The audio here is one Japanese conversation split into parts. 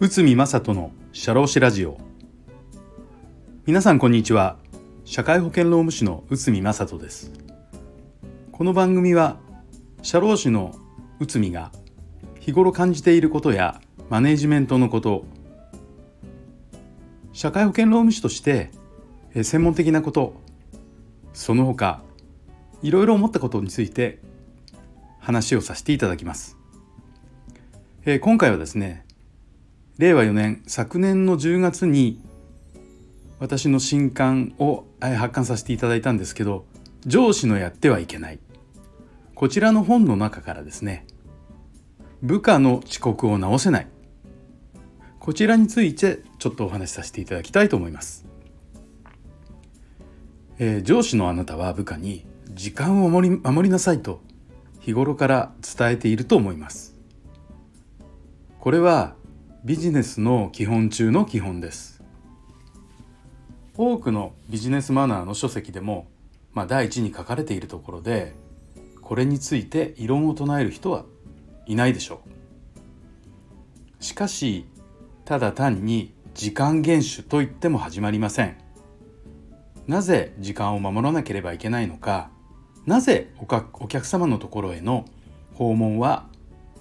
内海正人の社労士ラジオ。皆さんこんにちは。社会保険労務士の内海正人です。この番組は社労士の内海が日頃感じていることやマネジメントのこと社会保険労務士として専門的なことその他いろいろ思ったことについて話をさせていただきます。え今回はですね令和4年昨年の10月に私の新刊を発刊させていただいたんですけど上司のやってはいけない。こちらの本の中からですね部下の遅刻を直せない。こちらについてちょっとお話しさせていただきたいと思います、えー、上司のあなたは部下に時間を守り守りなさいと日頃から伝えていると思います。これはビジネスの基本中の基本です。多くのビジネスマナーの書籍でも、まあ、第一に書かれているところでこれについて異論を唱える人はいないでしょう。しかしただ単に時間厳守と言っても始まりません。なぜ時間を守らなければいけないのかなぜお客様のところへの訪問は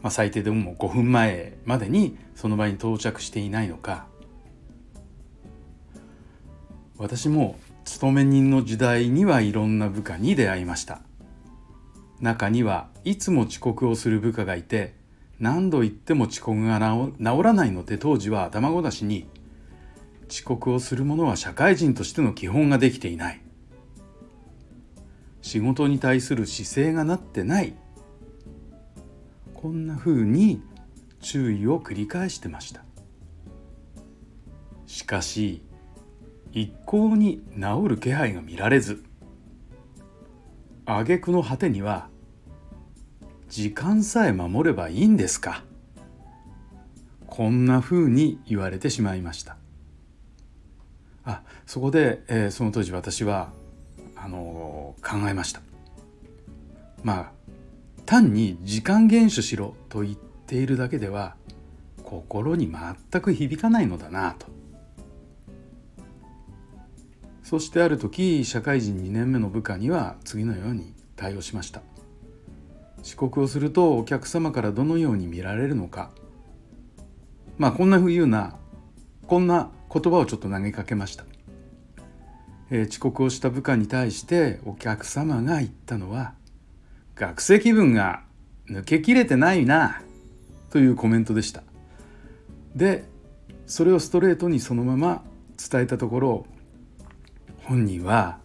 まあ、最低でも5分前までにその場に到着していないのか。私も勤め人の時代にはいろんな部下に出会いました。中にはいつも遅刻をする部下がいて何度言っても遅刻が治らないので当時は頭ごなしに遅刻をする者は社会人としての基本ができていない。仕事に対する姿勢がなってない。こんな風に注意を繰り返してました。しかし一向に治る気配が見られず挙句の果てには時間さえ守ればいいんですか。こんな風に言われてしまいました。あそこで、えー、その当時私はあの、考えました。まあ単に時間厳守しろと言っているだけでは心に全く響かないのだなと。そしてある時社会人2年目の部下には次のように対応しました。遅刻をするとお客様からどのように見られるのか。まあこんなふうなこんな言葉をちょっと投げかけました、えー、遅刻をした部下に対してお客様が言ったのは学生気分が抜けきれてないなというコメントでした。でそれをストレートにそのまま伝えたところ本人は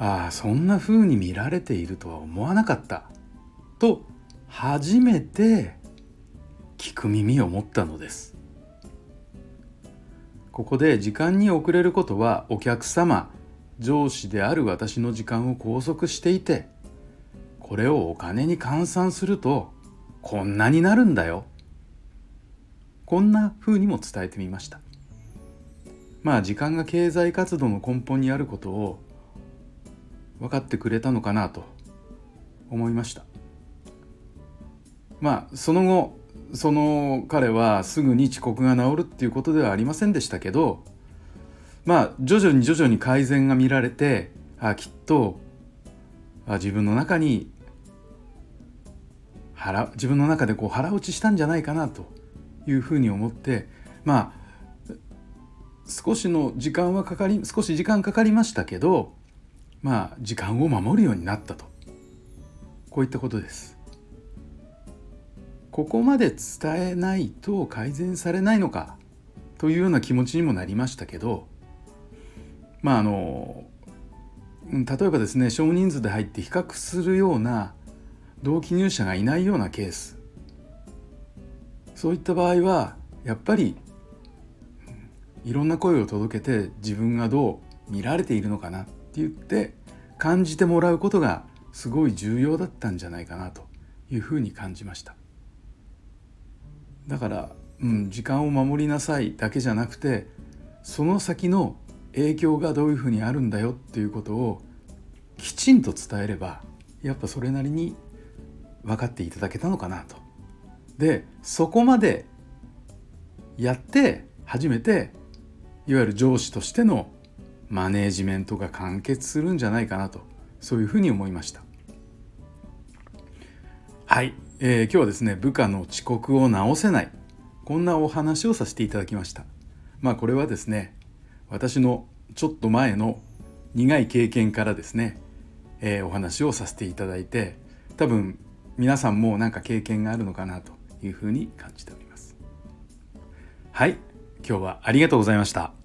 ああそんな風に見られているとは思わなかったと初めて聞く耳を持ったのです。ここで時間に遅れることはお客様上司である私の時間を拘束していてこれをお金に換算するとこんなになるんだよ。こんな風にも伝えてみました。まあ時間が経済活動の根本にあることを分かってくれたのかなと思いました。まあその後その彼はすぐに遅刻が治るっていうことではありませんでしたけどまあ徐々に徐々に改善が見られてあきっとあ自分の中に腹自分の中でこう腹落ちしたんじゃないかなというふうに思ってまあ少しの時間はかかり少し時間かかりましたけどまあ時間を守るようになったとこういったことです。ここまで伝えないと改善されないのか？というような気持ちにもなりましたけどまああの例えばですね少人数で入って比較するような同期入社がいないようなケース。そういった場合はやっぱりいろんな声を届けて自分がどう見られているのかな？って言って感じてもらうことがすごい重要だったんじゃないかなというふうに感じました。だから、うん、時間を守りなさいだけじゃなくてその先の影響がどういうふうにあるんだよっていうことをきちんと伝えればやっぱそれなりに分かっていただけたのかなと。でそこまでやって初めていわゆる上司としてのマネージメントが完結するんじゃないかなとそういうふうに思いましたはい、えー、今日はですね部下の遅刻を直せない。こんなお話をさせていただきました。まあこれはですね私のちょっと前の苦い経験からですね、えー、お話をさせていただいて多分皆さんも何か経験があるのかなというふうに感じております。はい今日はありがとうございました。